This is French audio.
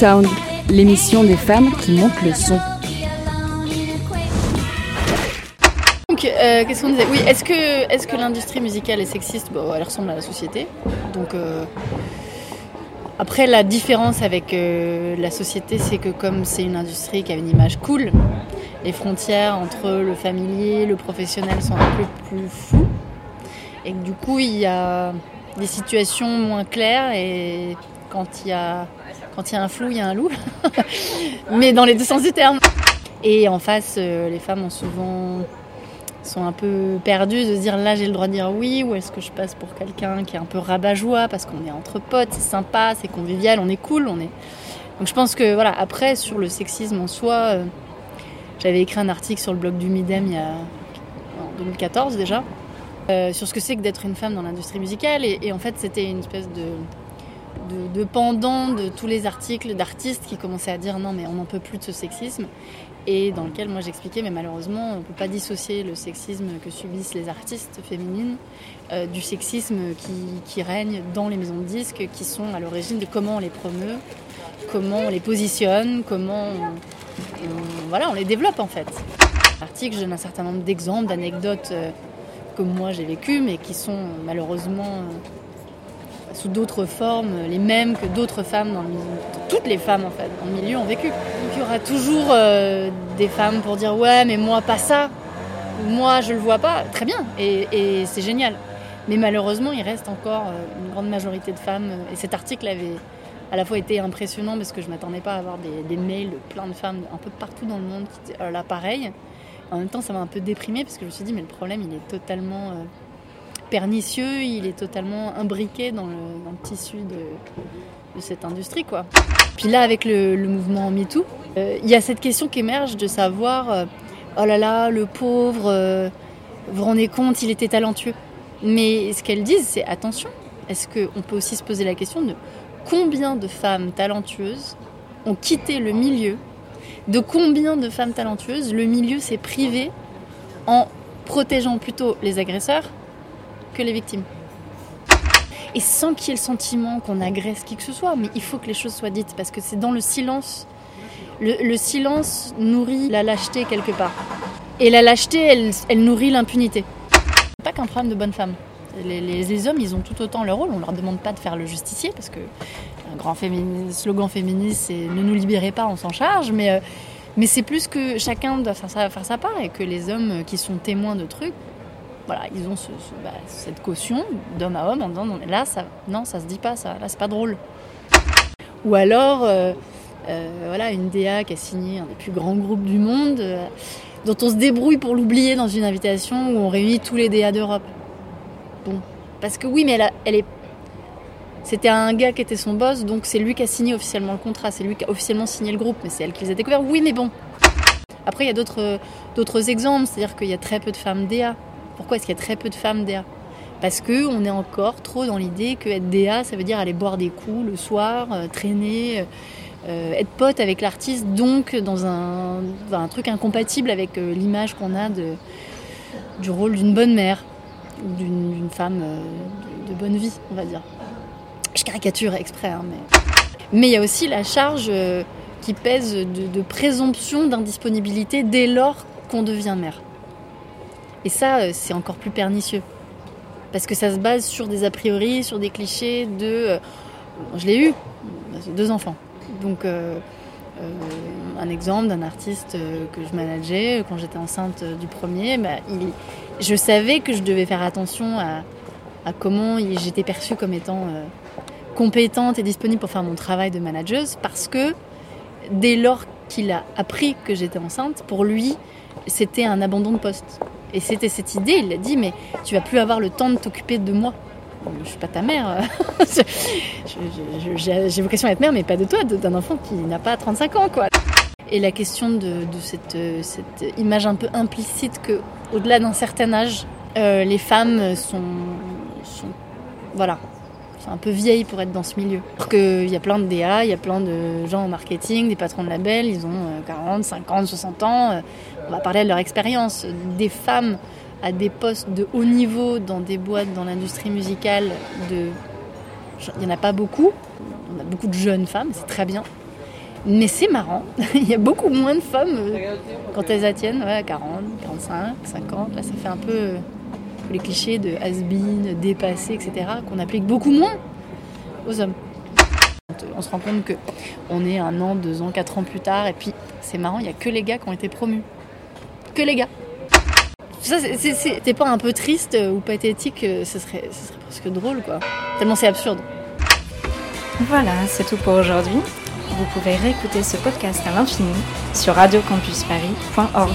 Sound, l'émission des femmes qui montent le son. Donc, euh, qu'est-ce qu'on disait? Oui, est-ce que, l'industrie musicale est sexiste? Bon, Elle ressemble à la société. Donc, euh, après, la différence avec euh, la société, c'est que comme c'est une industrie qui a une image cool, les frontières entre le familier, le professionnel sont un peu plus floues. Et du coup, il y a des situations moins claires et quand il y a, quand il y a un flou, il y a un loup. Mais dans les deux sens du terme. Et en face, les femmes ont souvent un peu perdus de se dire là j'ai le droit de dire oui ou est-ce que je passe pour quelqu'un qui est un peu rabat-joie parce qu'on est entre potes, c'est sympa, c'est convivial, on est cool, on est. Donc je pense que voilà, après sur le sexisme en soi, euh, j'avais écrit un article sur le blog du Midem il y a en 2014 déjà euh, sur ce que c'est que d'être une femme dans l'industrie musicale et, en fait c'était une espèce de de, de, pendant de tous les articles d'artistes qui commençaient à dire non mais on n'en peut plus de ce sexisme et dans lequel moi j'expliquais, mais malheureusement, on ne peut pas dissocier le sexisme que subissent les artistes féminines euh, du sexisme qui, règne dans les maisons de disques, qui sont à l'origine de comment on les promeut, comment on les positionne, comment on, les développe en fait. L'article, je donne un certain nombre d'exemples, d'anecdotes euh, que moi j'ai vécues, mais qui sont malheureusement euh, sous d'autres formes, les mêmes que d'autres femmes dans le milieu, toutes les femmes en fait, dans le milieu ont vécu. Donc il y aura toujours euh, des femmes pour dire ouais mais moi pas ça, moi je le vois pas, très bien, et, c'est génial. Mais malheureusement il reste encore euh, une grande majorité de femmes, et cet article avait à la fois été impressionnant parce que je m'attendais pas à avoir des, mails de plein de femmes un peu partout dans le monde qui disaient oh là pareil. En même temps ça m'a un peu déprimée parce que je me suis dit mais le problème il est totalement... Euh, pernicieux, il est totalement imbriqué dans le, tissu de, cette industrie. Quoi. Puis là, avec le, mouvement MeToo, euh, il y a cette question qui émerge de savoir, euh, oh là là, le pauvre, euh, vous vous rendez compte, il était talentueux. Mais ce qu'elles disent, c'est attention, est-ce qu'on peut aussi se poser la question de combien de femmes talentueuses ont quitté le milieu, de combien de femmes talentueuses le milieu s'est privé en protégeant plutôt les agresseurs que les victimes. Et sans qu'il y ait le sentiment qu'on agresse qui que ce soit, mais il faut que les choses soient dites, parce que c'est dans le silence. Le, silence nourrit la lâcheté quelque part. Et la lâcheté, elle, elle nourrit l'impunité. Pas qu'un problème de bonne femme. Les, les, hommes, ils ont tout autant leur rôle. On leur demande pas de faire le justicier, parce que un grand slogan féministe, c'est ne nous libérez pas, on s'en charge. Mais, euh, mais c'est plus que chacun doit faire sa part et que les hommes qui sont témoins de trucs voilà, ils ont bah, cette caution d'homme à homme en disant non, là, ça, non, se dit pas, ça, là, c'est pas drôle. Ou alors, euh, euh, voilà, une DA qui a signé un des plus grands groupes du monde, euh, dont on se débrouille pour l'oublier dans une invitation où on réunit tous les DA d'Europe. Bon, parce que oui, mais elle, est. C'était un gars qui était son boss, donc c'est lui qui a signé officiellement le contrat, c'est lui qui a officiellement signé le groupe, mais c'est elle qui les a découverts. Oui, mais bon. Après, il y a d'autres exemples, c'est-à-dire qu'il y a très peu de femmes DA. Pourquoi est-ce qu'il y a très peu de femmes DA Parce qu'on est encore trop dans l'idée que être DA, ça veut dire aller boire des coups le soir, euh, traîner, euh, être pote avec l'artiste, donc dans un, truc incompatible avec euh, l'image qu'on a du rôle d'une bonne mère, d'une femme de, bonne vie, on va dire. Je caricature exprès, hein, mais... Mais il y a aussi la charge qui pèse de présomption d'indisponibilité dès lors qu'on devient mère. Et ça, euh, c'est encore plus pernicieux. Parce que ça se base sur des a priori, sur des clichés de. Euh, je l'ai eu, deux enfants. Donc, euh, un exemple d'un artiste que je manageais quand j'étais enceinte du premier, bah, je savais que je devais faire attention à, comment j'étais perçue comme étant compétente et disponible pour faire mon travail de manageuse parce que dès lors qu'il a appris que j'étais enceinte, pour lui, c'était un abandon de poste. Et c'était cette idée, il a dit, mais tu vas plus avoir le temps de t'occuper de moi. Je suis pas ta mère. J'ai vocation à être mère, mais pas de toi, d'un enfant qui n'a pas 35 ans, quoi. Et la question de, cette, cette, image un peu implicite que, au-delà d'un certain âge, euh, les femmes sont, voilà, un peu vieilles pour être dans ce milieu. Parce qu'il y a plein de DA, il y a plein de gens en marketing, des patrons de labels, ils ont 40, 50, 60 ans. Euh, on va parler de leur expérience. Des femmes à des postes de haut niveau dans des boîtes, dans l'industrie musicale, il n'y en a pas beaucoup. On a beaucoup de jeunes femmes, c'est très bien. Mais c'est marrant, il y a beaucoup moins de femmes euh, quand elles attiennent, ouais, 40, 45, 50. Là, ça fait un peu euh, les clichés de has-been, dépassé, etc., qu'on applique beaucoup moins aux hommes. On se rend compte que on est un an, deux ans, quatre ans plus tard, et puis c'est marrant, il n'y a que les gars qui ont été promus. Que les gars. Ça, t'es pas un peu triste ou pathétique, ce serait, ce serait presque drôle, quoi. Tellement c'est absurde. Voilà, c'est tout pour aujourd'hui. Vous pouvez réécouter ce podcast à l'infini sur radiocampusparis.org.